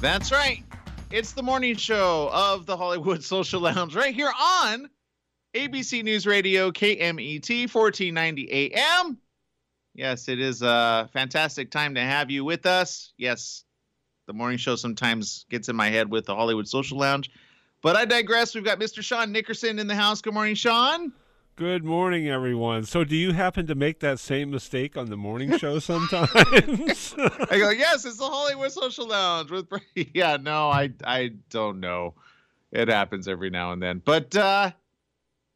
That's right. It's the morning show of the Hollywood Social Lounge right here on ABC News Radio KMET 1490 AM. Yes, it is a fantastic time to have you with us. Yes, the morning show sometimes gets in my head with the Hollywood Social Lounge. But I digress. We've got Mr. Sean Nickerson in the house. Good morning, Sean. Good morning, everyone. So, do you happen to make that same mistake on the morning show sometimes? I go, yes, it's the Hollywood Social Lounge with. Yeah, no, I I don't know. It happens every now and then, but uh,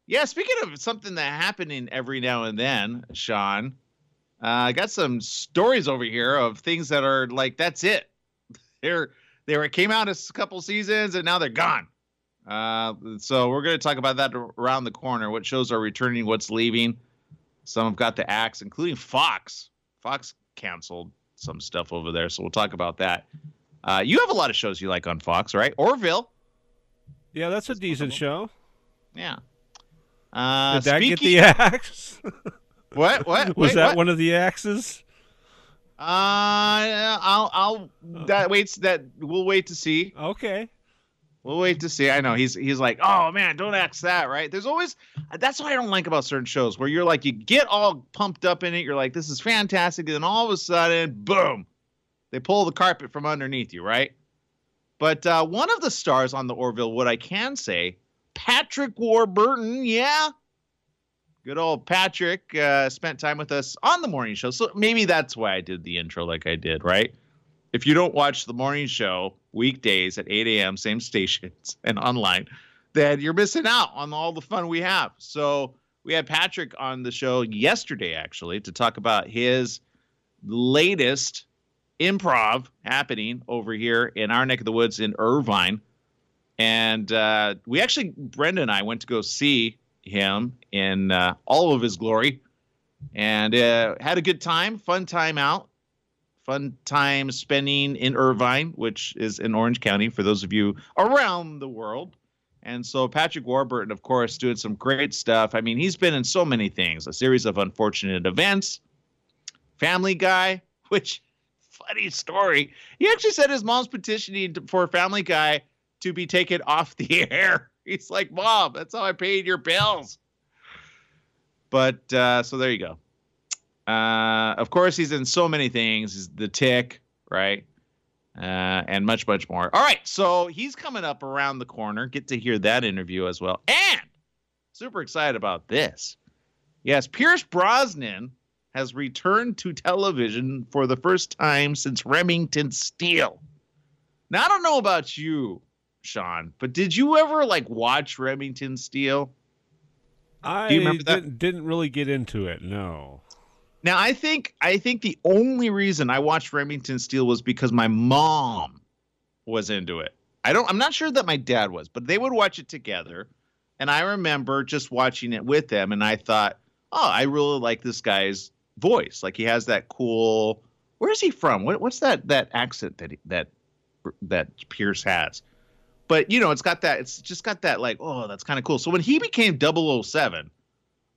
yeah. Speaking of something that happening every now and then, Sean, uh, I got some stories over here of things that are like that's it. They're they were came out a couple seasons and now they're gone. Uh, so we're going to talk about that around the corner. What shows are returning? What's leaving? Some have got the axe, including Fox. Fox canceled some stuff over there, so we'll talk about that. Uh, you have a lot of shows you like on Fox, right? Orville. Yeah, that's a decent show. Yeah. Uh, Did that speaking... get the axe? what? What? Was Wait, that what? one of the axes? Uh, I'll, I'll. That waits. That we'll wait to see. Okay. We'll wait to see. I know he's he's like, oh man, don't ask that, right? There's always that's what I don't like about certain shows where you're like, you get all pumped up in it, you're like, this is fantastic, and then all of a sudden, boom, they pull the carpet from underneath you, right? But uh, one of the stars on the Orville, what I can say, Patrick Warburton, yeah, good old Patrick uh, spent time with us on the morning show, so maybe that's why I did the intro like I did, right? If you don't watch the morning show weekdays at 8 a.m., same stations and online, then you're missing out on all the fun we have. So we had Patrick on the show yesterday, actually, to talk about his latest improv happening over here in our neck of the woods in Irvine. And uh, we actually, Brenda and I went to go see him in uh, all of his glory and uh, had a good time, fun time out fun time spending in Irvine, which is in Orange County for those of you around the world. And so Patrick Warburton, of course, doing some great stuff. I mean, he's been in so many things, a series of unfortunate events, Family Guy, which funny story. He actually said his mom's petitioning for Family Guy to be taken off the air. He's like, Mom, that's how I paid your bills. But uh, so there you go. Uh, of course, he's in so many things. He's the Tick, right? Uh, and much, much more. All right, so he's coming up around the corner. Get to hear that interview as well. And super excited about this. Yes, Pierce Brosnan has returned to television for the first time since Remington Steele. Now, I don't know about you, Sean, but did you ever like watch Remington Steele? I do didn't, didn't really get into it. No. Now I think I think the only reason I watched Remington Steele was because my mom was into it. I don't I'm not sure that my dad was, but they would watch it together. And I remember just watching it with them and I thought, "Oh, I really like this guy's voice. Like he has that cool Where is he from? What, what's that that accent that he, that that Pierce has?" But you know, it's got that it's just got that like, "Oh, that's kind of cool." So when he became 007,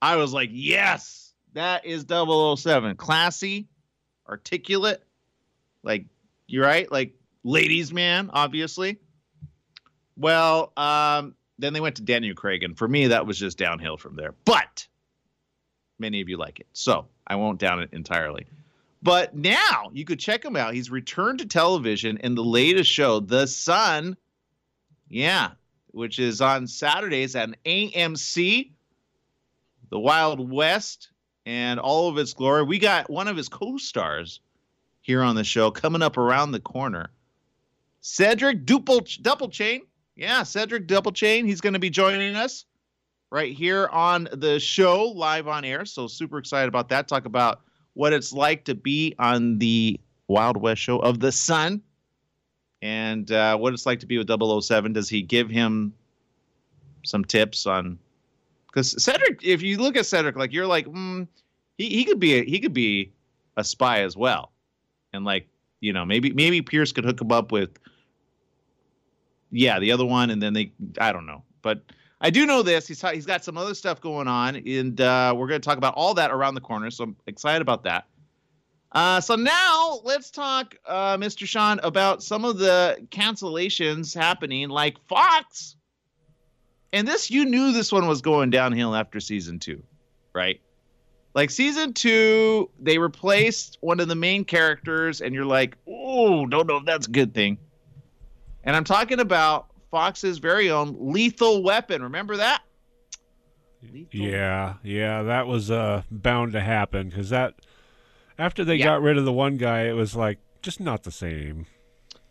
I was like, "Yes." That is 007. Classy, articulate, like you're right, like ladies' man, obviously. Well, um, then they went to Daniel Craig, and for me, that was just downhill from there. But many of you like it, so I won't down it entirely. But now you could check him out. He's returned to television in the latest show, The Son. Yeah, which is on Saturdays at AMC. The Wild West and all of its glory. We got one of his co-stars here on the show coming up around the corner. Cedric Duple Double Chain. Yeah, Cedric Double Chain. He's going to be joining us right here on the show live on air. So super excited about that. Talk about what it's like to be on the Wild West show of the Son and uh, what it's like to be with 007. Does he give him some tips on because Cedric, if you look at Cedric, like you're like, mm, he he could be a, he could be a spy as well, and like you know maybe maybe Pierce could hook him up with, yeah, the other one, and then they I don't know, but I do know this. He's he's got some other stuff going on, and uh, we're to talk about all that around the corner. So I'm excited about that. Uh, so now let's talk, uh, Mr. Sean, about some of the cancellations happening, like Fox. And this, you knew this one was going downhill after season two, right? Like season two, they replaced one of the main characters, and you're like, oh, don't know if that's a good thing. And I'm talking about Fox's very own Lethal Weapon. Remember that? Lethal. Yeah, yeah, that was uh, bound to happen because that after they yeah. got rid of the one guy, it was like just not the same.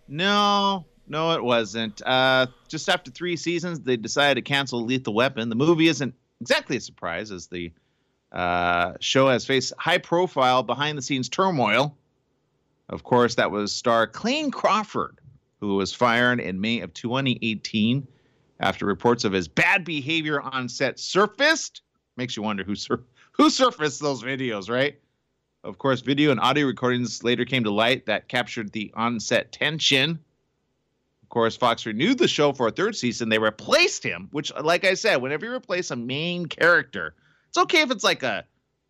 No, no, it wasn't. Uh, just after three seasons, they decided to cancel Lethal Weapon. The movie isn't exactly a surprise, as the uh, show has faced high profile behind the scenes turmoil. Of course, that was star Clayne Crawford, who was fired in May of 2018 after reports of his bad behavior on set surfaced. Makes you wonder who sur- who surfaced those videos, right? Of course, video and audio recordings later came to light that captured the on-set tension. Of course, Fox renewed the show for a third season. They replaced him, which, like I said, whenever you replace a main character, it's okay if it's like a,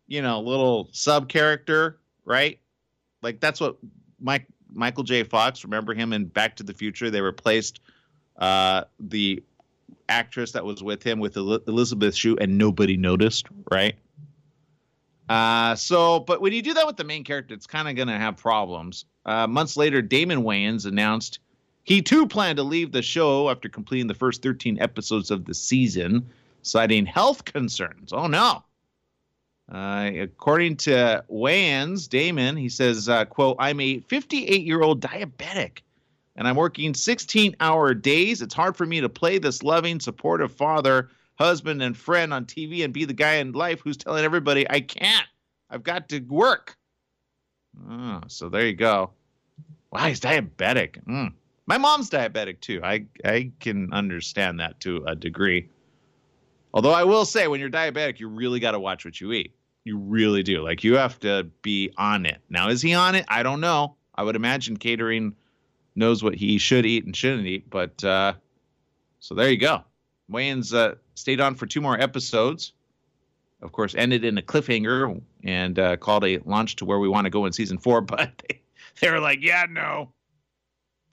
you know, little sub character, right? Like that's what Mike Michael J. Fox. Remember him in Back to the Future? They replaced uh, the actress that was with him with Elizabeth Shue, and nobody noticed, right? Uh, so, but when you do that with the main character, it's kind of going to have problems. Uh, months later, Damon Wayans announced he too planned to leave the show after completing the first 13 episodes of the season, citing health concerns. Oh no. Uh, according to Wayans, Damon, he says, uh, quote, I'm a 58 year old diabetic and I'm working 16 hour days. It's hard for me to play this loving, supportive father, husband, and friend on TV and be the guy in life who's telling everybody, I can't. I've got to work. Oh, so there you go. Wow, he's diabetic. Mm. My mom's diabetic too. I, I can understand that to a degree. Although I will say, when you're diabetic, you really got to watch what you eat. You really do. Like you have to be on it. Now, is he on it? I don't know. I would imagine catering knows what he should eat and shouldn't eat. But uh, so there you go. Wayans uh, stayed on for two more episodes. Of course, ended in a cliffhanger and uh, called a launch to where we want to go in season four. But they, they were like, yeah, no,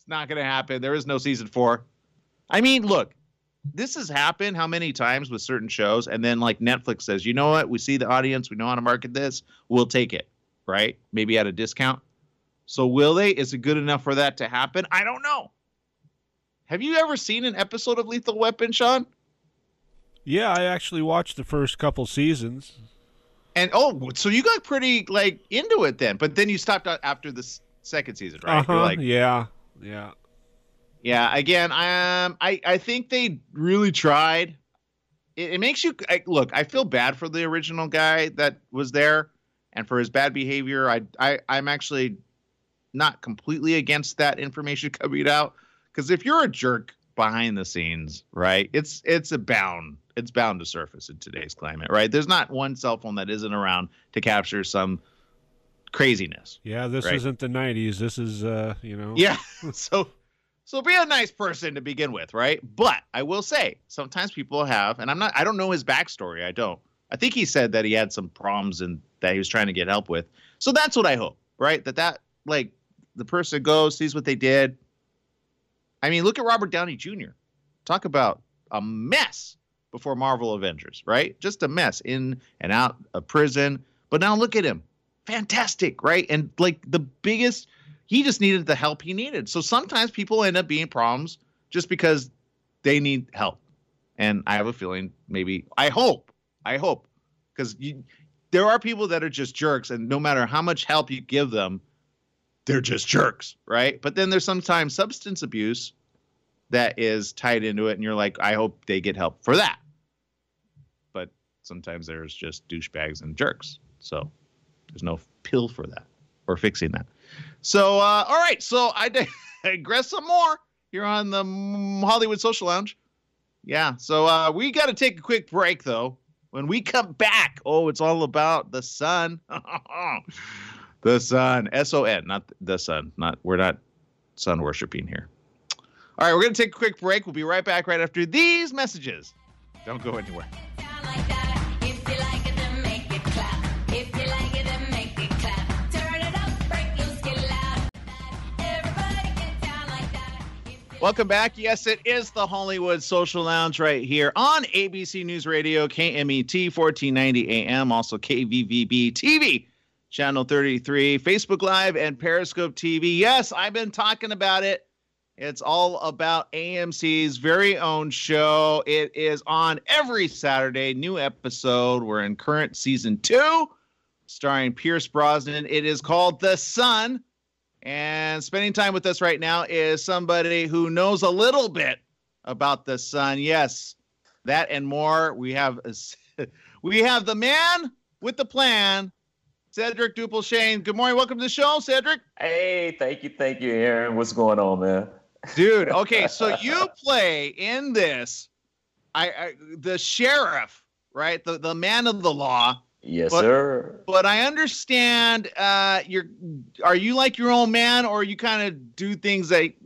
it's not going to happen. There is no season four. I mean, look, this has happened how many times with certain shows, and then like Netflix says, you know what? We see the audience, we know how to market this, we'll take it, right? Maybe at a discount. So will they? Is it good enough for that to happen? I don't know. Have you ever seen an episode of Lethal Weapon, Sean? Yeah, I actually watched the first couple seasons. And oh, so you got pretty like into it then, but then you stopped after the second season, right? Uh-huh, like, yeah, yeah, yeah. Again, um, I I think they really tried. It, it makes you I, look. I feel bad for the original guy that was there, and for his bad behavior. I I I'm actually not completely against that information coming out because if you're a jerk behind the scenes, right? It's it's a bound it's bound to surface in today's climate, right? There's not one cell phone that isn't around to capture some craziness. Yeah, this right? isn't the 90s. This is uh, you know. Yeah. so so be a nice person to begin with, right? But I will say, sometimes people have, and I'm not I don't know his backstory. I don't. I think he said that he had some problems and that he was trying to get help with. So that's what I hope, right? That that like the person goes, sees what they did. I mean, look at Robert Downey Jr. Talk about a mess before Marvel Avengers, right? Just a mess in and out of prison. But now look at him. Fantastic, right? And like the biggest, he just needed the help he needed. So sometimes people end up being problems just because they need help. And I have a feeling maybe, I hope, I hope, because there are people that are just jerks, and no matter how much help you give them, they're just jerks, right? But then there's sometimes substance abuse that is tied into it, and you're like, I hope they get help for that. But sometimes there's just douchebags and jerks. So there's no pill for that or fixing that. So, uh, all right. So I digress some more here on the Hollywood Social Lounge. Yeah. So uh, we got to take a quick break, though. When we come back, oh, it's all about the Son. The Son, S O N, not the sun. Not we're not sun worshiping here. All right, we're gonna take a quick break. We'll be right back right after these messages. Don't go anywhere. Welcome back. Yes, it is the Hollywood Social Lounge right here on ABC News Radio, KMET 1490 AM, also KVVB TV, channel 33, Facebook Live, and Periscope TV. Yes, I've been talking about it. It's all about AMC's very own show. It is on every Saturday, new episode. We're in current season two, starring Pierce Brosnan. It is called The Son and spending time with us right now is somebody who knows a little bit about the sun. Yes, that and more. We have a, we have the man with the plan, Cedric Duplechain. Good morning. Welcome to the show, Cedric. Hey, thank you, thank you, Aaron. What's going on, man? Dude, okay, so you play in this, I, I the sheriff, right? The the man of the law Yes, but, sir. But I understand uh you're are you like your own man or you kind of do things like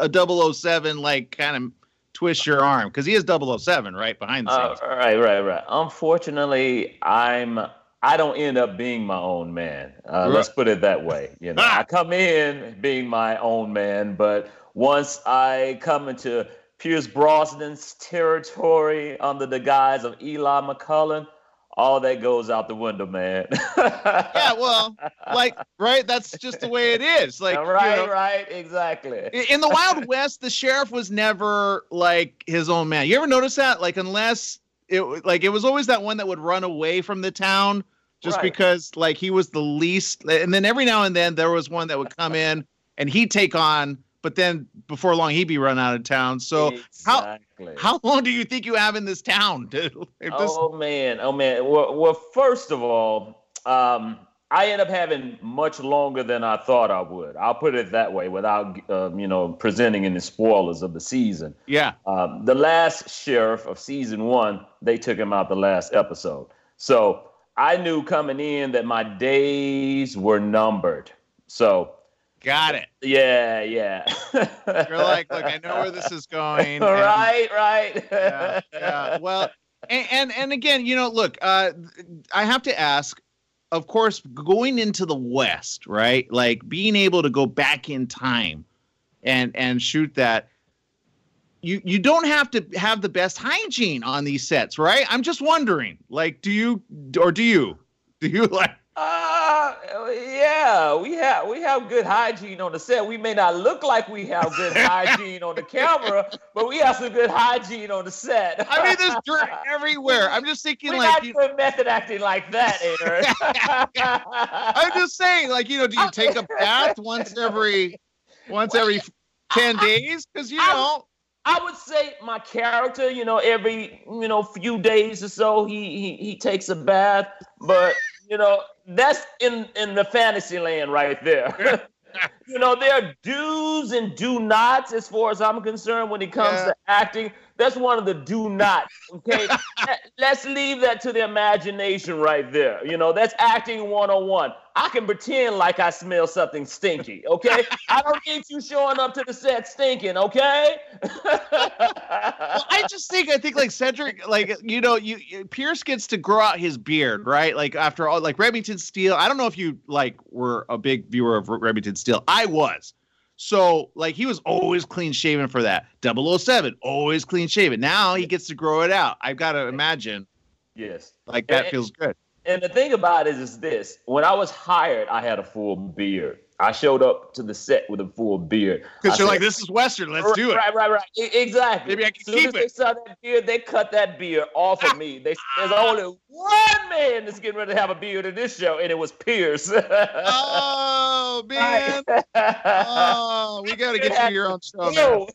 a 007 like kind of twist your arm because he is 007 right behind the uh, scenes. Right, right, right. Unfortunately, I'm I don't end up being my own man. Uh, right. Let's put it that way. You know, I come in being my own man, but once I come into Pierce Brosnan's territory under the guise of Eli McCullough, all that goes out the window, man. yeah, well, like, right? That's just the way it is. Like, right, you know, right, exactly. In the Wild West, the sheriff was never like his own man. You ever notice that? Like, unless it like it was always that one that would run away from the town just right. because like he was the least. And then every now and then there was one that would come in and he'd take on but then before long he'd be run out of town. So exactly. how how long do you think you have in this town? this... Oh man, oh man. Well, well first of all, um, I end up having much longer than I thought I would. I'll put it that way, without uh, you know presenting any spoilers of the season. Yeah. Um, the last sheriff of season one, they took him out the last episode, so I knew coming in that my days were numbered. So Got it. Yeah, yeah. You're like, look, I know where this is going. right, right. yeah, yeah. Well, and, and, and again, you know, look, uh, I have to ask. Of course, going into the West, right? Like being able to go back in time and and shoot that. You you don't have to have the best hygiene on these sets, right? I'm just wondering, like, do you or do you do you like uh, yeah, we have we have good hygiene on the set. We may not look like we have good hygiene on the camera, but we have some good hygiene on the set. I mean, there's dirt everywhere. I'm just thinking We're like not you, method acting like that, Aaron. I'm just saying, like you know, do you take a bath once every once every ten days? Because you know. I would say my character, you know, every you know few days or so, he he, he takes a bath, but you know, that's in in the fantasy land right there. you know, there are do's and do nots as far as I'm concerned when it comes yeah. to acting. That's one of the do not. Okay, let's leave that to the imagination right there. You know, that's acting 101. I can pretend like I smell something stinky. Okay, I don't need you showing up to the set stinking. Okay. well, I just think I think like Cedric, like you know, you Pierce gets to grow out his beard, right? Like after all, like Remington Steele. I don't know if you like were a big viewer of Remington Steele. I was. So like he was always clean shaven for that. 007, always clean shaven. Now he gets to grow it out. I've got to imagine. Yes. Like that and, feels good. And the thing about it is this: when I was hired, I had a full beard. I showed up to the set with a full beard. Because you're said, like, this is Western, let's do it. Right, right, right. Exactly. Maybe I can keep it. They saw that beard, they cut that beard off of ah. me. They, there's only one man that's getting ready to have a beard in this show, and it was Pierce. oh man. oh, we got to get you your own show.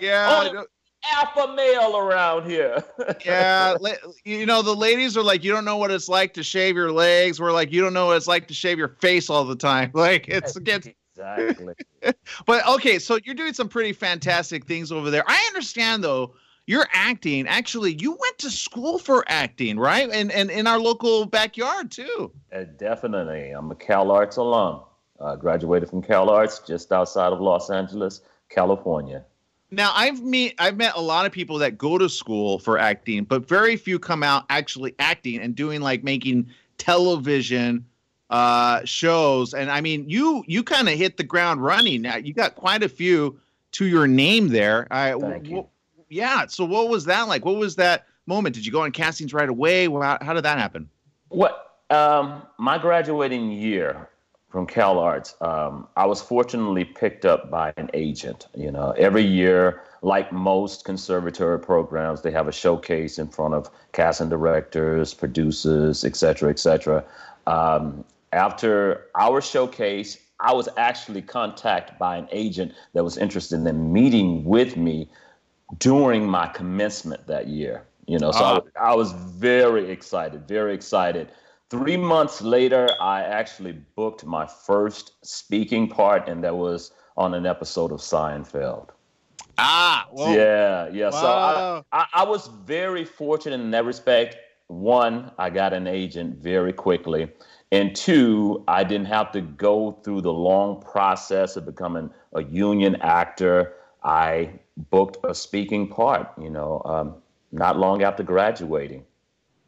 Yeah alpha male around here. yeah, you know the ladies are like, you don't know what it's like to shave your legs. We're like, you don't know what it's like to shave your face all the time. Like it's against. Exactly. but okay, so you're doing some pretty fantastic things over there. I understand though. You're acting. Actually, you went to school for acting, right? And and in our local backyard too. Uh, definitely. I'm a Cal Arts alum. Uh, graduated from Cal Arts just outside of Los Angeles, California. Now I've met I've met a lot of people that go to school for acting, but very few come out actually acting and doing like making television uh, shows. And I mean, you you kind of hit the ground running. Now you got quite a few to your name there. I, Thank you. yeah. So what was that like? What was that moment? Did you go on castings right away? How, how did that happen? What um, my graduating year from Cal Arts, um, I was fortunately picked up by an agent. You know, every year, like most conservatory programs, they have a showcase in front of casting directors, producers, et cetera, et cetera. Um, after our showcase, I was actually contacted by an agent that was interested in meeting with me during my commencement that year. You know, so uh, I, I was very excited, very excited. Three months later, I actually booked my first speaking part, and that was on an episode of Seinfeld. Ah, whoa. yeah, yeah. So I, I, I was very fortunate in that respect. One, I got an agent very quickly. And two, I didn't have to go through the long process of becoming a union actor. I booked a speaking part, you know, um, not long after graduating.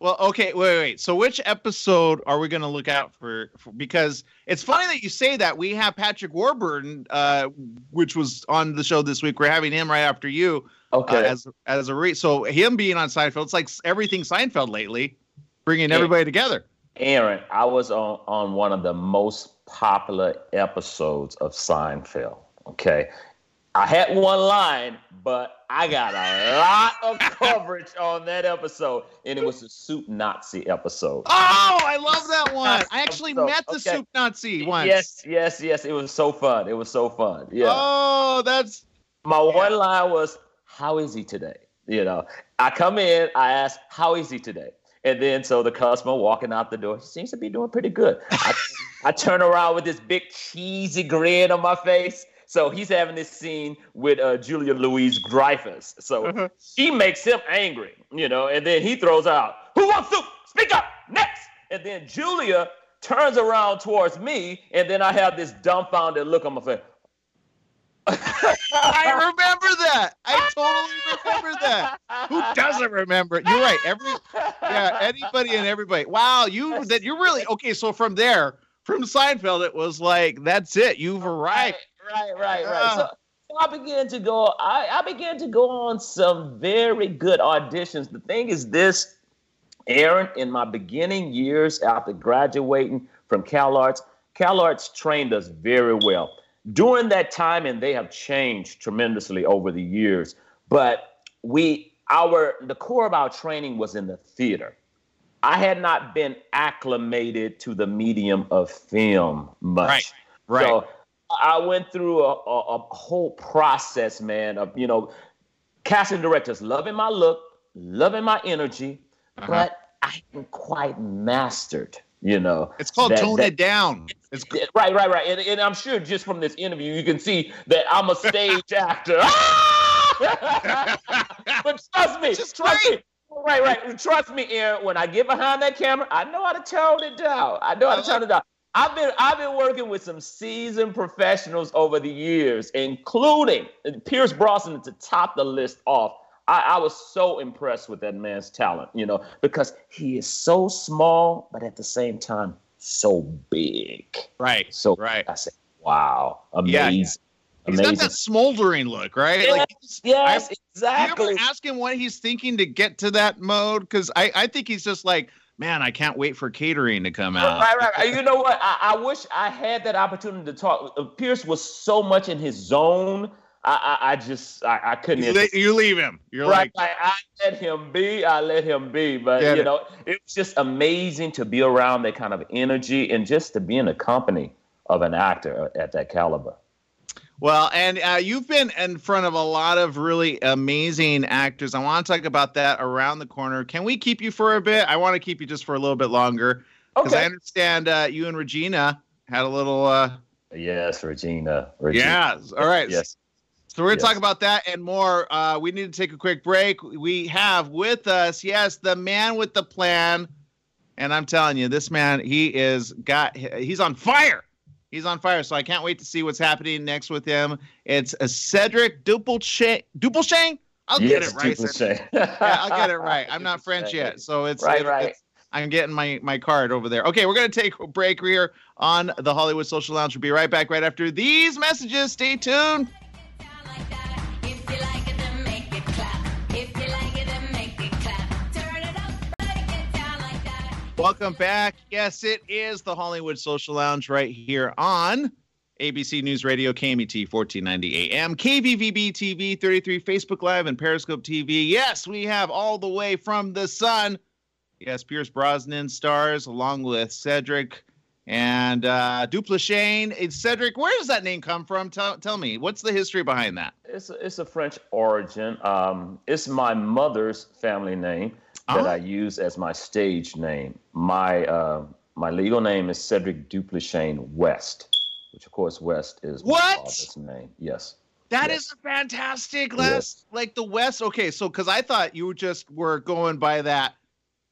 Well, okay, wait, wait. So, which episode are we going to look out for, for, Because it's funny that you say that. We have Patrick Warburton, uh, which was on the show this week. We're having him right after you. Uh, okay. Uh, as as a re- so him being on Seinfeld, it's like everything Seinfeld lately, bringing everybody together. Aaron, I was on on one of the most popular episodes of Seinfeld. Okay, I had one line, but I got a lot of coverage on that episode, and it was the Soup Nazi episode. Oh, I love that one. I actually met the okay. Soup Nazi once. Yes, yes, yes. It was so fun. It was so fun. Yeah. Oh, that's my yeah. one line was, "How is he today?" You know, I come in, I ask, "How is he today?" And then so the customer walking out the door, he seems to be doing pretty good. I, I turn around with this big cheesy grin on my face. So he's having this scene with uh, Julia Louise Dreyfus. So uh-huh. she makes him angry, you know, and then he throws out, Who wants to speak up next? And then Julia turns around towards me, and then I have this dumbfounded look on my face. I remember that. I totally remember that. Who doesn't remember it? You're right. Every yeah, anybody and everybody. Wow, you that you're really okay. So from there, from Seinfeld, it was like that's it. You've arrived right, right, right. So, ah. so I began to go. I, I began to go on some very good auditions. The thing is, this, Aaron, in my beginning years after graduating from Cal Arts, Cal Arts trained us very well. During that time, and they have changed tremendously over the years, but we, our, the core of our training was in the theater. I had not been acclimated to the medium of film much. Right. Right. So I went through a, a, a, whole process, man, of you know, casting directors loving my look, loving my energy, uh-huh. but I haven't quite mastered. You know, it's called that, tone that, it down. It's right, right, right. And, and, I'm sure just from this interview, you can see that I'm a stage actor. but trust me, just trust me. Right, right. Trust me, Aaron. When I get behind that camera, I know how to tone it down. I know how to tone it down. I've been I've been working with some seasoned professionals over the years, including Pierce Brosnan to top the list off. I, I, was so impressed with that man's talent, you know, because he is so small, but at the same time so big. Right. So right. I said, wow, amazing. Yeah. He's amazing. got that smoldering look, right? Yes, like, yes I, exactly. You ever ask him what he's thinking to get to that mode? Because I, I think he's just like, man, I can't wait for catering to come out. Right, right, right. You know what? I, I wish I had that opportunity to talk. Uh, Pierce was so much in his zone. I, I, I just, I, I couldn't. You, you, leave him. You're right. Like, I, let him be. I let him be. But you it. know, it was just amazing to be around that kind of energy and just to be in the company of an actor at that caliber. Well, and uh, you've been in front of a lot of really amazing actors. I want to talk about that around the corner. Can we keep you for a bit? I want to keep you just for a little bit longer because okay. I understand uh, you and Regina had a little. Uh... Yes, Regina. Regina. Yeah. All right. Yes. So we're gonna yes. talk about that and more. Uh, we need to take a quick break. We have with us, yes, the man with the plan, and I'm telling you, this man, he is got, he's on fire he's on fire. So I can't wait to see what's happening next with him. It's a Cedric Dupulshane. Dupulshane? I'll yes, get it right. yeah, I'll get it right. I'm not French yet, so it's right, it, right. It's, I'm getting my my card over there. Okay, we're gonna take a break here on the Hollywood Social Lounge. We'll be right back right after these messages. Stay tuned. Welcome back. Yes, it is the Hollywood Social Lounge right here on ABC News Radio, KMET 1490 AM, KVVB TV 33, Facebook Live, and Periscope TV. Yes, we have all the way from the Son. Yes, Pierce Brosnan stars along with Cedric and uh, Duplechain. Cedric, where does that name come from? Tell, tell me, what's the history behind that? It's a, it's a French origin. Um, it's my mother's family name that. I use as my stage name. My uh, my legal name is Cedric Duplechain West, which of course West is what? my father's name. Yes. That yes. is a fantastic last yes. like the West. Okay, so because I thought you just were going by that,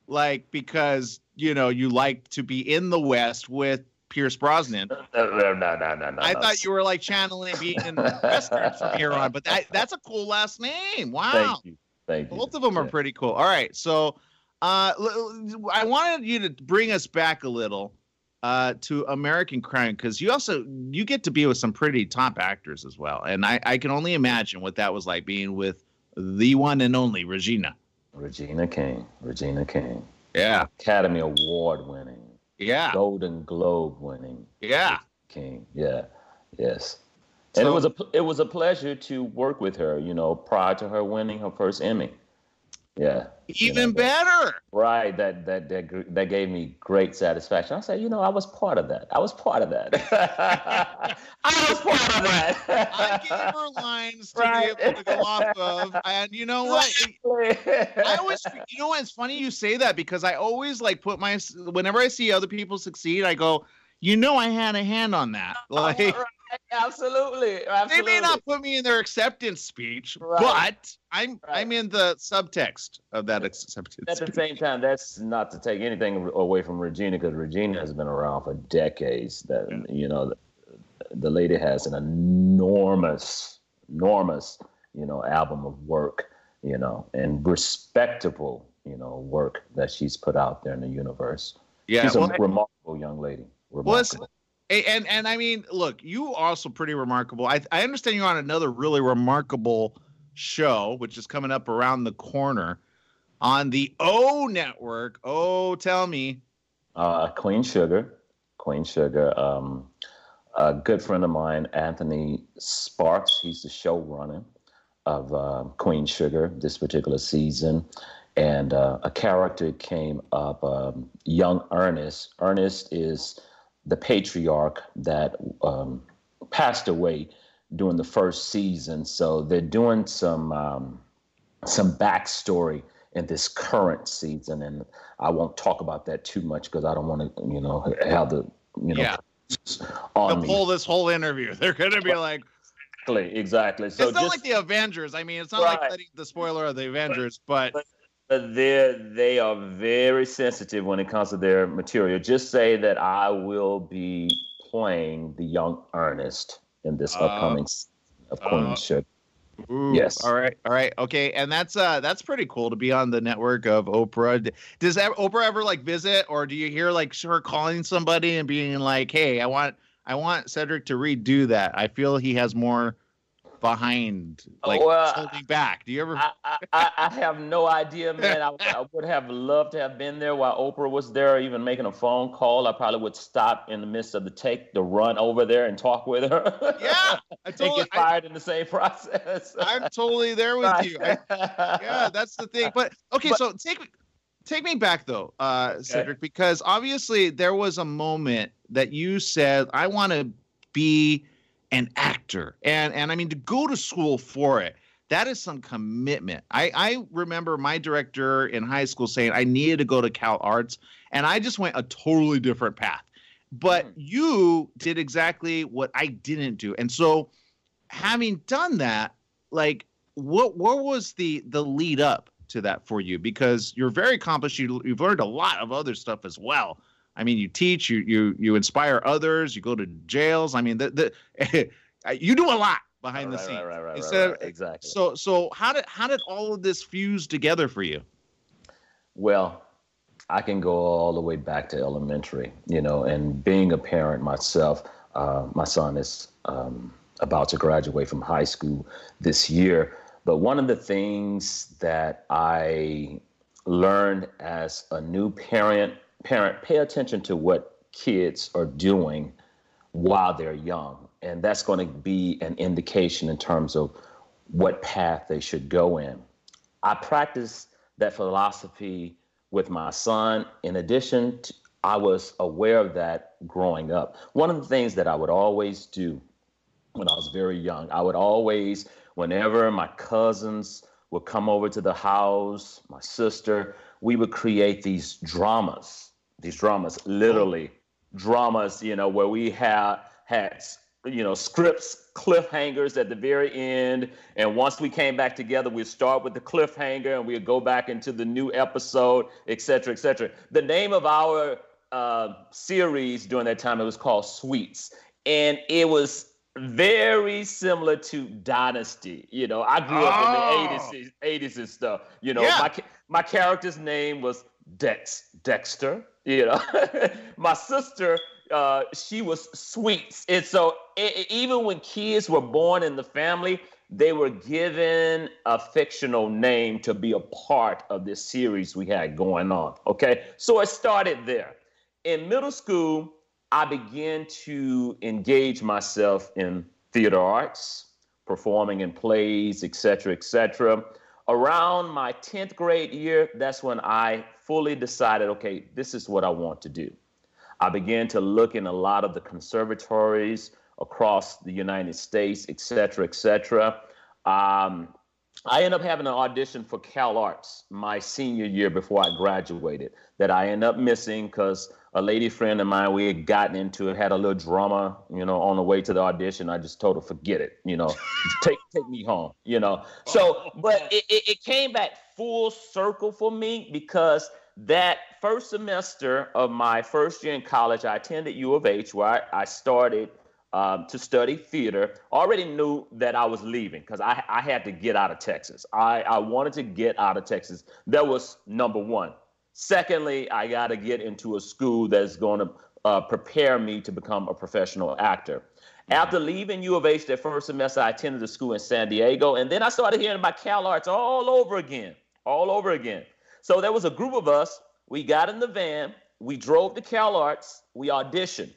like because you know you like to be in the West with Pierce Brosnan. No, no, no, no, no. I thought you were like channeling being in westerns from here on, but that, that's a cool last name. Wow. Thank you. Thank you. Both of them are pretty cool. All right, so uh, I wanted you to bring us back a little uh, to American Crime because you also you get to be with some pretty top actors as well, and I, I can only imagine what that was like being with the one and only Regina. Regina King. Regina King. Yeah. Academy Award winning. Yeah. Golden Globe winning. Yeah. King. Yeah. Yes. And so, it was a it was a pleasure to work with her. You know, prior to her winning her first Emmy. Yeah. Even you know, better. Right. That, that that that gave me great satisfaction. I said, you know, I was part of that. I was part of that. I was part of that. I gave her lines to right. be able to go off of, and you know what? I always, you know, what? it's funny you say that because I always like put my whenever I see other people succeed, I go, you know, I had a hand on that. Like. Right absolutely, absolutely. They may not put me in their acceptance speech, right. but I'm right. I'm in the subtext of that acceptance. At the same time, that's not to take anything away from Regina because Regina has been around for decades. That yeah. you know, the, the lady has an enormous, enormous, you know, album of work, you know, and respectable, you know, work that she's put out there in the universe. Yeah, she's well, a remarkable young lady. Remarkable. Well, and and I mean, look, you also pretty remarkable. I I understand you're on another really remarkable show, which is coming up around the corner on the O Network. Oh, tell me. Uh, Queen Sugar, Queen Sugar. Um, a good friend of mine, Anthony Sparks. He's the showrunner of uh, Queen Sugar this particular season. And uh, a character came up, um, young Ernest. Ernest is the patriarch that um, passed away during the first season. So they're doing some um, some backstory in this current season, and I won't talk about that too much because I don't want to, you know, have the you know. Yeah. On They'll pull this whole interview. They're gonna be like, exactly, exactly. So it's not just, like the Avengers. I mean, it's not right. like the spoiler of the Avengers, but, but they they are very sensitive when it comes to their material. Just say that I will be playing the young Ernest in this uh, upcoming of uh. Ooh, yes. All right. All right. Okay. And that's uh that's pretty cool to be on the network of Oprah. Does Oprah ever like visit, or do you hear like her calling somebody and being like, "Hey, I want I want Cedric to redo that. I feel he has more." Behind, like well, holding back? Do you ever? I, I, I have no idea, man. I, I, would have loved to have been there while Oprah was there, even making a phone call. I probably would stop in the midst of the take to run over there and talk with her. Yeah, I totally, and get fired in the same process. I'm totally there with you. yeah, that's the thing. But okay, but, so take take me back though, uh, okay. Cedric, because obviously there was a moment that you said, "I want to be." An actor and and i mean to go to school for it that is some commitment. I i remember my director in high school saying i needed to go to cal arts and i just went a totally different path. But mm. you did exactly what i didn't do and so having done that like what what was the the lead up to that for you? Because you're very accomplished you, you've learned a lot of other stuff as well I mean, you teach, you you you inspire others, you go to jails. I mean, the, the you do a lot behind right, the scenes. Right, right, right, Instead right. exactly. So so how did how did all of this fuse together for you? Well, I can go all the way back to elementary, you know, and being a parent myself, uh, my son is um, about to graduate from high school this year. But one of the things that I learned as a new parent parent, pay attention to what kids are doing while they're young. And that's going to be an indication in terms of what path they should go in. I practice that philosophy with my son. In addition, to, I was aware of that growing up. One of the things that I would always do when I was very young, I would always, whenever my cousins would come over to the house, my sister, we would create these dramas, these dramas, literally dramas, you know, where we had had you know scripts cliffhangers at the very end. And once we came back together we'd start with the cliffhanger and we'd go back into the new episode et cetera et cetera. The name of our uh, series during that time it was called sweets. And it was very similar to dynasty. You know i grew up oh. in the 80s 80s and stuff. You know yeah. my my character's name was dex dexter you know my sister uh, she was sweets. And so it, even when kids were born in the family, they were given a fictional name to be a part of this series we had going on. Okay. So it started there. In middle school, I began to engage myself in theater arts, performing in plays, etc., etc. Around my 10th grade year, that's when I fully decided, okay, this is what I want to do. I began to look in a lot of the conservatories across the United States, et cetera, et cetera. Um, I ended up having an audition for Cal Arts my senior year before I graduated that I ended up missing because a lady friend of mine, we had gotten into it, had a little drama, you know, on the way to the audition. I just told her, forget it, you know, take take me home, you know. So, but it, it, it came back full circle for me because that first semester of my first year in college, I attended U of H, where I, I started um, to study theater. Already knew that I was leaving because I, I had to get out of Texas. I, I wanted to get out of Texas. That was number one. Secondly, I got to get into a school that's going to uh, prepare me to become a professional actor. After leaving U of H that first semester, I attended a school in San Diego, and then I started hearing about Cal Arts all over again, all over again. So there was a group of us. We got in the van. We drove to Cal Arts. We auditioned.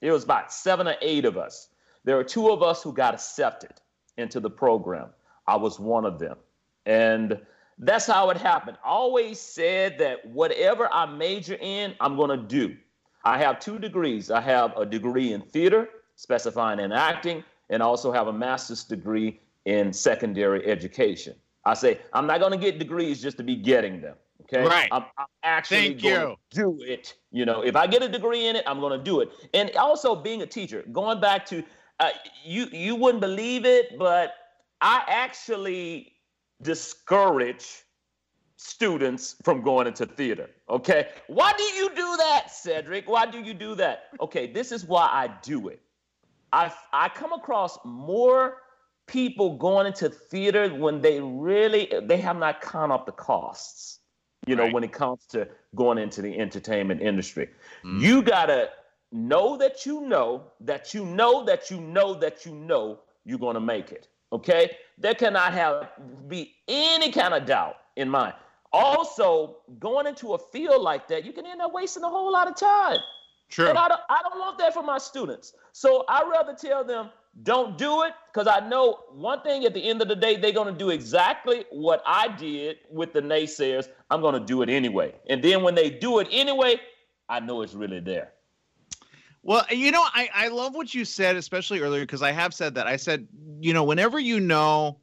There was about seven or eight of us. There were two of us who got accepted into the program. I was one of them. And that's how it happened. I always said that whatever I major in, I'm going to do. I have two degrees. I have a degree in theater, specifying in acting, and also have a master's degree in secondary education. I say, I'm not going to get degrees just to be getting them. Okay. Right. I'm, I'm actually going to do it. You know, if I get a degree in it, I'm going to do it. And also being a teacher, going back to uh, you, you wouldn't believe it, but I actually discourage students from going into theater. Okay. Why do you do that, Cedric? Why do you do that? Okay. This is why I do it. I, I come across more people going into theater when they really they have not count up the costs you know, right. when it comes to going into the entertainment industry. Mm. You got to know that you know that you know that you know that you know you're to make it. Okay? There cannot have be any kind of doubt in mind. Also, going into a field like that, you can end up wasting a whole lot of time. True. And I don't, I don't want that for my students. So I rather tell them, don't do it because I know one thing at the end of the day, they're going to do exactly what I did with the naysayers. I'm going to do it anyway. And then when they do it anyway, I know it's really there. Well, you know, I, I love what you said, especially earlier, because I have said that. I said, you know, whenever you know,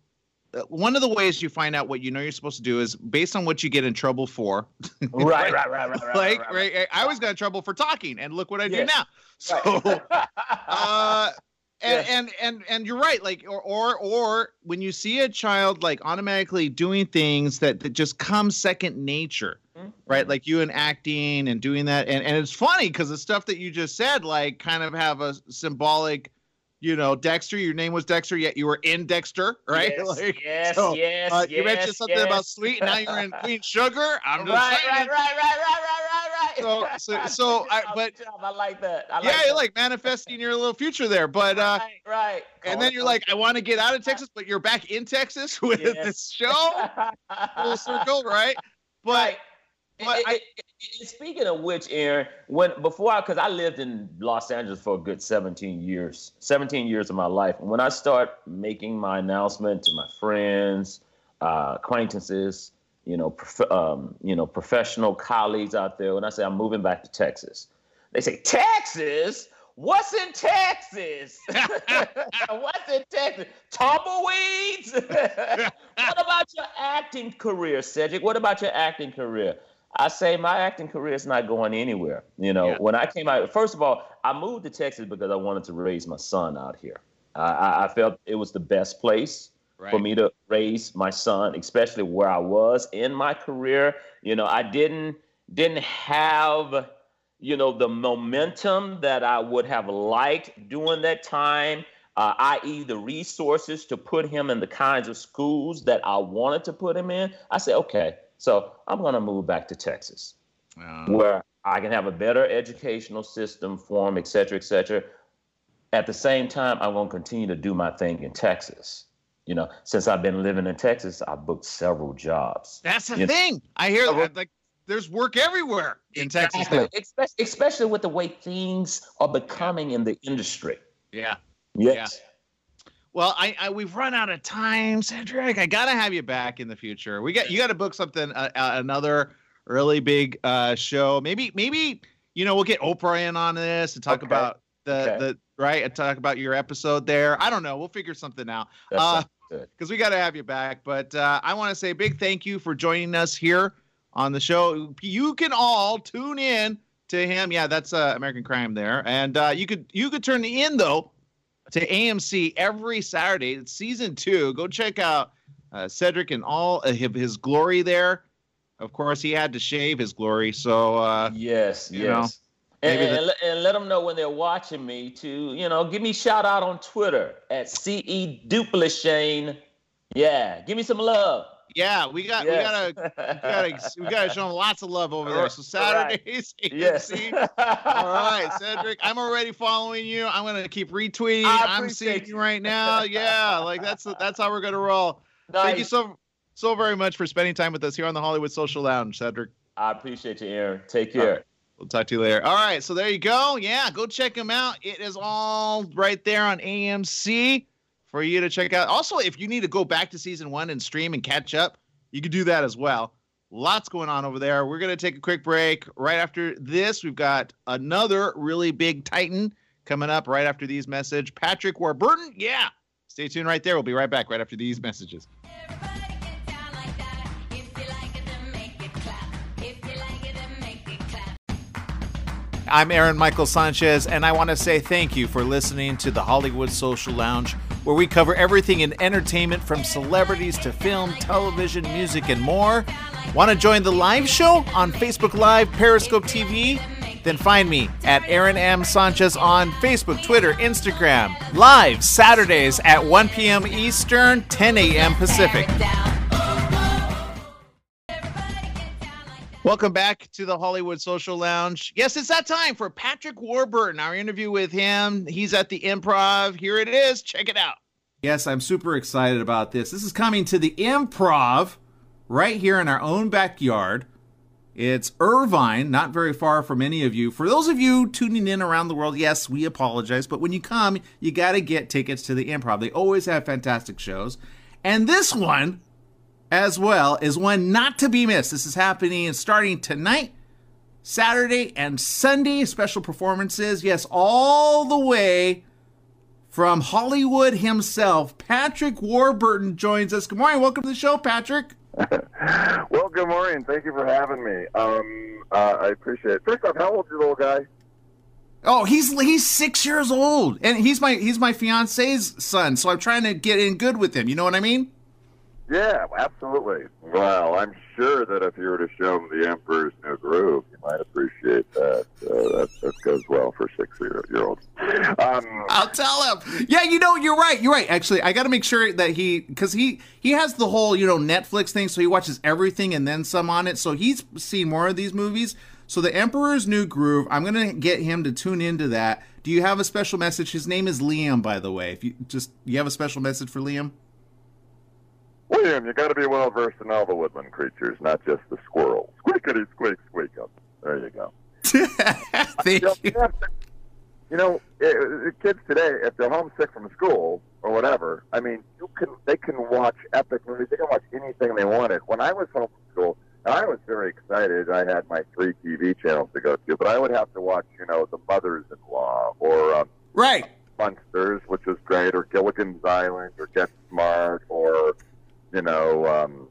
uh, one of the ways you find out what you know you're supposed to do is based on what you get in trouble for. right, right, right, right, right. Like, right, right, right, I was got in trouble for talking, and look what I yes. do now. So, uh, and, and and and you're right like or or or when you see a child like automatically doing things that, that just come second nature mm-hmm. right? Like you and acting and doing that. And and it's funny because the stuff that you just said like kind of have a symbolic you know dexter your name was dexter yet you were in dexter right? Yes like, yes so, yes, uh, you mentioned something yes. about sweet and now you're in queen sugar. I'm just right, saying. right right right right right so so, so I, but I like that. I like yeah, that. you're like manifesting your little future there. But uh, right, right. and then you're like, I want to get out of Texas, but you're back in Texas with yes. this show. Full circle, right? But right. I, speaking of which, Aaron, when before I, because I lived in Los Angeles for a good 17 years, 17 years of my life. And when I start making my announcement to my friends, uh, acquaintances, you know, prof- um, you know, professional colleagues out there, when I say I'm moving back to Texas, they say Texas. What's in Texas? What's in Texas? Tumbleweeds? what about your acting career, Cedric? What about your acting career? I say my acting career is not going anywhere. You know, yeah. when I came out, first of all, I moved to Texas because I wanted to raise my son out here. I, I felt it was the best place right. for me to raise my son, especially where I was in my career. You know, I didn't didn't have you know, the momentum that I would have liked during that time, uh, i.e., the resources to put him in the kinds of schools that I wanted to put him in, I said, okay, so I'm going to move back to Texas, where I can have a better educational system for him, et cetera, et cetera. At the same time, I'm going to continue to do my thing in Texas. You know, since I've been living in Texas, I've booked several jobs. That's the you thing. Know, I hear that. Like, there's work everywhere in exactly. Texas. Especially, especially with the way things are becoming in the industry. Yeah. Yes. Yeah. Well, I, I, we've run out of time, Cedric. I gotta have you back in the future. We got you got to book something uh, uh, another really big uh, show. Maybe maybe you know we'll get Oprah in on this and talk okay. about the okay. the right and talk about your episode there. I don't know. We'll figure something out. Because uh, we got to have you back. But uh, I want to say a big thank you for joining us here on the show. You can all tune in to him. Yeah, that's uh, American Crime there, and uh, you could you could turn in though to AMC every Saturday. It's season two. Go check out uh, Cedric and all of his glory there. Of course, he had to shave his glory, so uh, yes, yes. Know, and, and, the- and, let them know when they're watching me to, you know, give me shout out on Twitter at CE Duplechain. Yeah, give me some love. Yeah, we got yes. we gotta we gotta we gotta show them lots of love over there. So Saturdays, right. yes. All right, Cedric, I'm already following you. I'm gonna keep retweeting. I'm seeing you right now. Yeah, like that's that's how we're gonna roll. Nice. Thank you so so very much for spending time with us here on the Hollywood Social Lounge, Cedric. I appreciate you, Aaron. Take care. We'll talk to you later. All right, so there you go. Yeah, go check them out. It is all right there on AMC for you to check out. Also, if you need to go back to season one and stream and catch up, you can do that as well. Lots going on over there. We're going to take a quick break. Right after this, we've got another really big Titan coming up right after these messages. Patrick Warburton, yeah. Stay tuned right there. We'll be right back right after these messages. I'm Aaron Michael Sanchez, and I want to say thank you for listening to the Hollywood Social Lounge, where we cover everything in entertainment from celebrities to film, television, music, and more. Want to join the live show on Facebook Live, Periscope TV? Then find me at Aaron M. Sanchez on Facebook, Twitter, Instagram. Live Saturdays at 1 p.m. Eastern, 10 a.m. Pacific. Welcome back to the Hollywood Social Lounge. Yes, it's that time for Patrick Warburton, our interview with him. He's at the improv. Here it is. Check it out. Yes, I'm super excited about this. This is coming to the improv right here in our own backyard. It's Irvine, not very far from any of you. For those of you tuning in around the world, yes, we apologize, but when you come, you got to get tickets to the improv. They always have fantastic shows. And this one as well is one not to be missed. This is happening and starting tonight, Saturday, and Sunday. Special performances. Yes, all the way from Hollywood himself. Patrick Warburton joins us. Good morning. Welcome to the show, Patrick. well, good morning. Thank you for having me. Um, uh, I appreciate it. First off, how old is the little guy? Oh, he's he's six years old, and he's my he's my fiance's son. So I'm trying to get in good with him. You know what I mean? Yeah, absolutely. Well, I'm sure that if you were to show him the Emperor's New Groove, he might appreciate that. Uh, that, that goes well for six year, year olds. Um, I'll tell him. Yeah, you know, you're right. You're right. Actually, I got to make sure that he, because he he has the whole you know Netflix thing, so he watches everything and then some on it. So he's seen more of these movies. So the Emperor's New Groove, I'm gonna get him to tune into that. Do you have a special message? His name is Liam, by the way. If you just you have a special message for Liam. William, you got to be well versed in all the woodland creatures, not just the squirrels. Squeakity squeak squeak up. There you go. Thank you. Know, you know, it, kids today, if they're homesick from school or whatever, I mean, you can they can watch epic movies. They can watch anything they wanted. When I was home from school, and I was very excited. I had my three TV channels to go to, but I would have to watch, you know, The Mothers-in-Law or um, right Munsters, which was great, or Gilligan's Island, or Get Smart, or you know, um,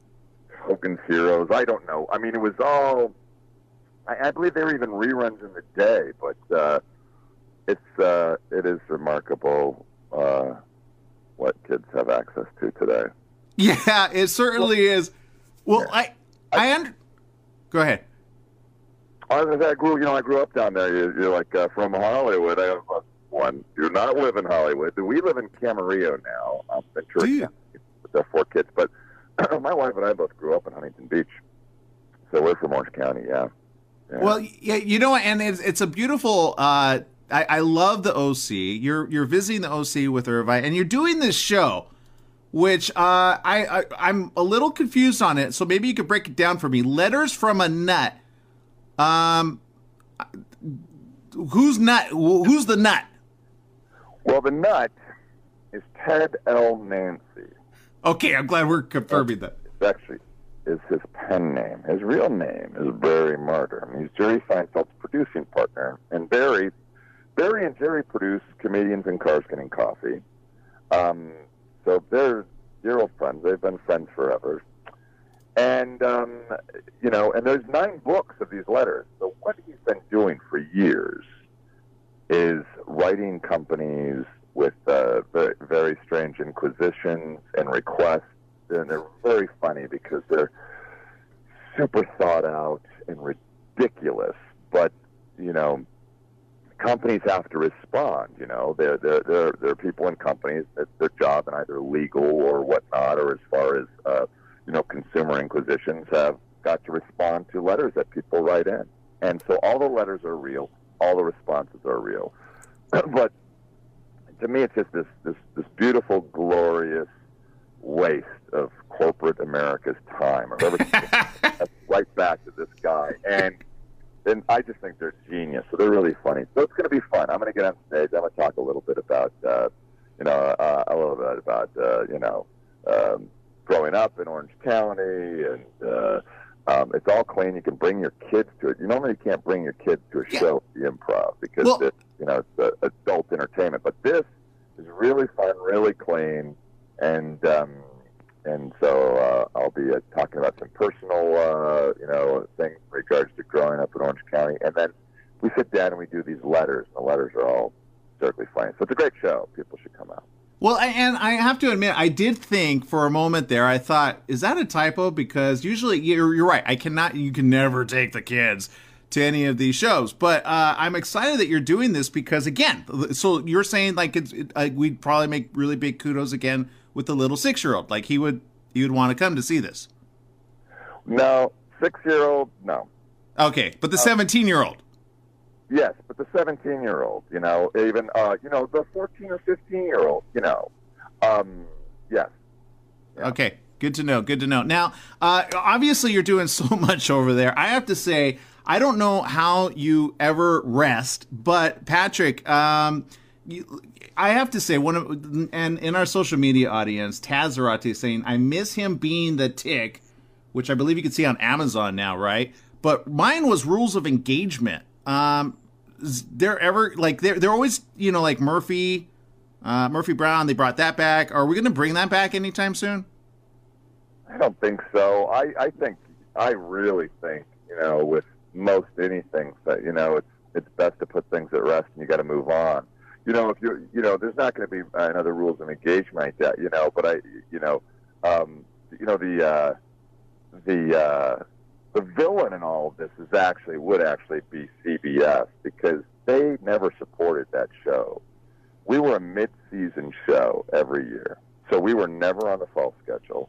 Hogan's Heroes. I don't know. I mean, it was all. I, I believe there were even reruns in the day, but uh, it's uh, it is remarkable uh, what kids have access to today. Yeah, it certainly well, is. Well, yeah. I I under- go ahead. I, I grew, you know, I grew up down there. You're, you're like uh, from Hollywood. I have one. Do not live in Hollywood. We live in Camarillo now, um, Ventura County, with our four kids. But my wife and I both grew up in Huntington Beach, so we're from Orange County. Yeah. yeah. Well, yeah, you know, and it's it's a beautiful. Uh, I, I love the OC. You're you're visiting the OC with Irvine, and you're doing this show which uh, I, I am a little confused on it. So maybe you could break it down for me. Letters from a nut. Um, who's nut? Who's the nut? Well, the nut is Ted L. Nancy. Okay, I'm glad we're confirming that. Actually is his pen name. His real name is Barry Marder. He's Jerry Seinfeld's producing partner. And Barry, Barry and Jerry produce Comedians in Cars Getting Coffee. Um, so they're dear old friends. They've been friends forever. And, um, you know, and there's nine books of these letters. So what he's been doing for years is writing companies with uh, very, very strange inquisitions and requests. And they're very funny because they're super thought out and ridiculous. But, you know, companies have to respond. You know, there there there there are people in companies that their job in either legal or whatnot, or as far as uh, you know, consumer inquisitions have got to respond to letters that people write in, and so all the letters are real, all the responses are real, but to me, it's just this this this beautiful, glorious waste of corporate America's time. Everything right back to this guy and and I just think they're genius. So they're really funny. So it's going to be fun. I'm going to get on stage. I'm going to talk a little bit about, uh, you know, uh, a little bit about, uh, you know, um, growing up in Orange County, and uh, um, it's all clean. You can bring your kids to it. You normally can't bring your kids to a yeah. show, the improv, because well, it, you know it's uh, adult entertainment. But this is really fun, really clean, and um, and so uh, I'll be uh, talking about some personal, uh, you know, things in regards to growing up in Orange County, and then we sit down and we do these letters. And the letters are all certainly funny. So it's a great show. People should come out. Well, and I have to admit, I did think for a moment there, I thought, is that a typo? Because usually, you're, you're right. I cannot, you can never take the kids to any of these shows. But uh, I'm excited that you're doing this because, again, so you're saying like it's, it, uh, we'd probably make really big kudos again with the little six year old. Like he would he would want to come to see this. No, six year old, no. Okay, but the seventeen year old. Yes, but the seventeen year old, you know, even uh, you know, the fourteen or fifteen year old, you know. Um, yes. Yeah. Okay, good to know. Good to know. Now, uh, obviously, you're doing so much over there. I have to say, I don't know how you ever rest, but Patrick, um, you, I have to say one of and in our social media audience, Taz Zarate saying I miss him being the tick, which I believe you can see on Amazon now, right? But mine was rules of engagement. Um, is there ever like they're they're always you know like Murphy, uh, Murphy Brown? They brought that back. Are we going to bring that back anytime soon? I don't think so. I I think I really think you know with most anything that you know it's it's best to put things at rest and you got to move on you know, if you you know, there's not going to be another rules of engagement like that, you know. But I, you know, um, you know the uh, the uh, the villain in all of this is actually would actually be CBS because they never supported that show. We were a mid-season show every year, so we were never on the fall schedule.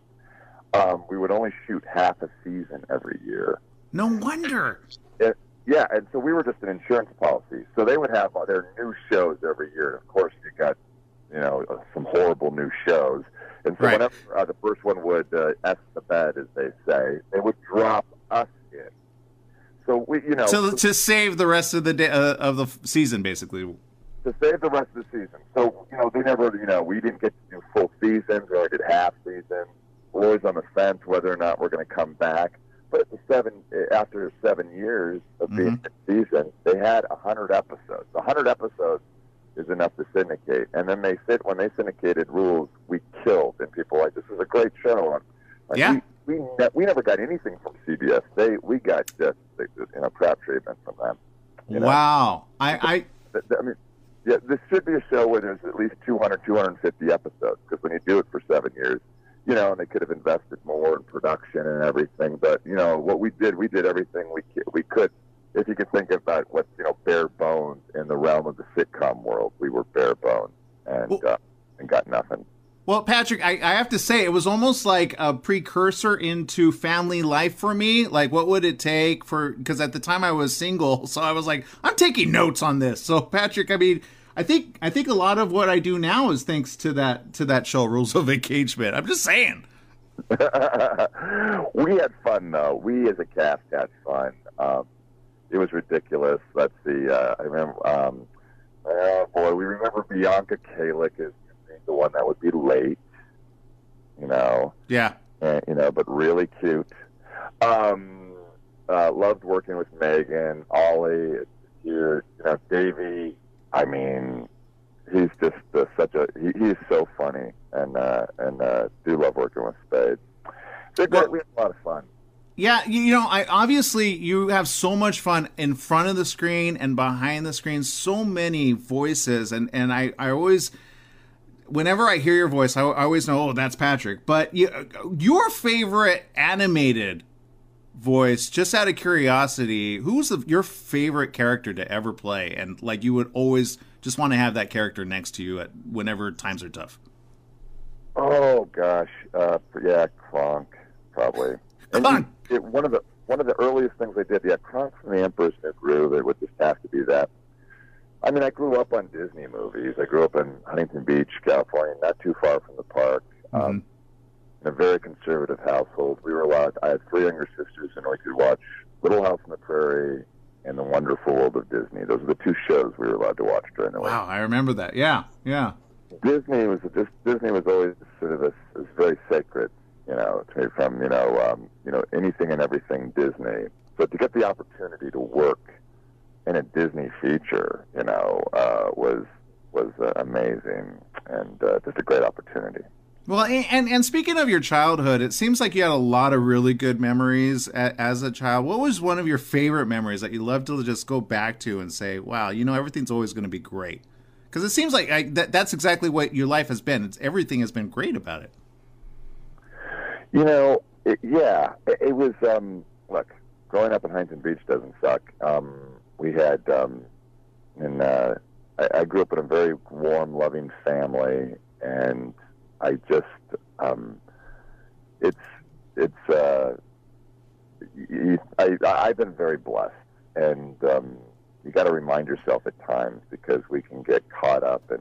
Um, we would only shoot half a season every year. No wonder. It, yeah, and so we were just an insurance policy. So they would have their new shows every year. Of course, you got you know uh, some horrible new shows. And so Right. whenever uh, the first one would uh, F the bed, as they say, they would drop us. So we, you know, to to save the rest of the day, uh, of the season, basically. to save the rest of the season. So, you know, they never, you know, we didn't get to do full seasons. We only did half seasons. We're always on the fence whether or not we're going to come back. But seven, after seven years of being in season, they had a hundred episodes. A hundred episodes is enough to syndicate. And then they said when they syndicated rules, we killed, and people were like, "This is a great show." And like, Yeah. We ne- we never got anything from CBS. They we got just you know crap treatment from them. You know? Wow, I, th- I mean, yeah, this should be a show where there's at least 200, 250 episodes. Because when you do it for seven years, you know, and they could have invested more in production and everything. But you know, what we did, we did everything we we could. If you could think about what's you know bare bones in the realm of the sitcom world, we were bare bones and Well- uh, and got nothing. Well, Patrick, I, I have to say, it was almost like a precursor into family life for me. Like, what would it take for? Because at the time I was single, so I was like, I'm taking notes on this. So, Patrick, I mean, I think I think a lot of what I do now is thanks to that to that show, Rules of Engagement. I'm just saying. we had fun though. We as a cast had fun. Um, it was ridiculous. Let's see. Uh, I remember. Um, oh boy, we remember Bianca Kajlich as the one that would be late. You know, Yeah. and, you know, but really cute. Um, uh, loved working with Megyn, Ollie, here, you know, Davey. I mean, he's just uh, such a he, he's so funny, and uh, and uh, do love working with Spade. They're great. Well- we had a lot of fun. Yeah, you know, I obviously you have so much fun in front of the screen and behind the screen. So many voices, and and I I always, whenever I hear your voice, I, I always know, oh, that's Patrick. But you, your favorite animated voice, just out of curiosity, who's the, your favorite character to ever play, and like you would always just want to have that character next to you at whenever times are tough. Oh gosh, uh, yeah, Kronk probably. Kronk. he- it, one of the one of the earliest things I did, yeah, Kronk from the Emperor's New Groove. It would just have to be that. I mean, I grew up on Disney movies. I grew up in Huntington Beach, California, not too far from the park. Um, in a very conservative household, we were allowed. I had three younger sisters, and we could watch Little House on the Prairie and The Wonderful World of Disney. Those are the two shows we were allowed to watch during the week. Wow, I remember that. Yeah, yeah. Disney was just Disney was always sort of this, this very sacred, you know, to me from you know um, you know anything and everything Disney. So to get the opportunity to work in a Disney feature, you know, uh, was was uh, amazing and uh, just a great opportunity. Well, and and speaking of your childhood, it seems like you had a lot of really good memories a, as a child. What was one of your favorite memories that you love to just go back to and say, "Wow, you know, everything's always going to be great"? Because it seems like I, that, that's exactly what your life has been. It's everything has been great about it. You know, it, yeah, it, it was. Um, look, growing up in Huntington Beach doesn't suck. Um, we had, um, and uh, I, I grew up in a very warm, loving family, and I just, um, it's, it's. Uh, y- y- I, I've been very blessed, and um, you got to remind yourself at times because we can get caught up in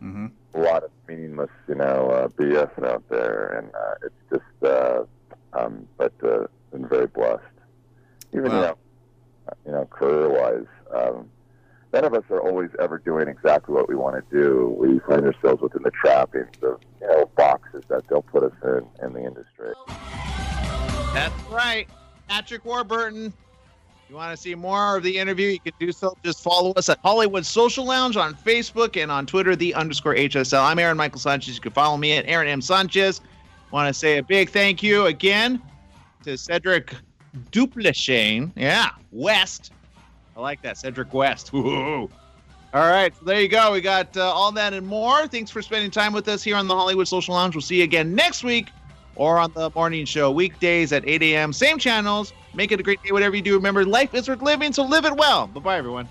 hmm a lot of meaningless, you know, uh, BS out there, and uh, it's just, uh, um, but uh, been very blessed. Even you Wow. know, you know, career-wise, um, none of us are always ever doing exactly what we want to do. We find ourselves within the trappings of, you know, boxes that they'll put us in in the industry. That's right. Patrick Warburton. You want to see more of the interview, you can do so. Just follow us at Hollywood Social Lounge on Facebook and on Twitter, the underscore HSL. I'm Aaron Michael Sanchez. You can follow me at Aaron M. Sanchez. Want to say a big thank you again to Cedric Duplechain. Yeah, West. I like that. Cedric West. Woo. All right, so there you go. We got uh, all that and more. Thanks for spending time with us here on the Hollywood Social Lounge. We'll see you again next week or on the morning show weekdays at 8 a.m. Same channels. Make it a great day, whatever you do. Remember, life is worth living, so live it well. Bye bye, everyone.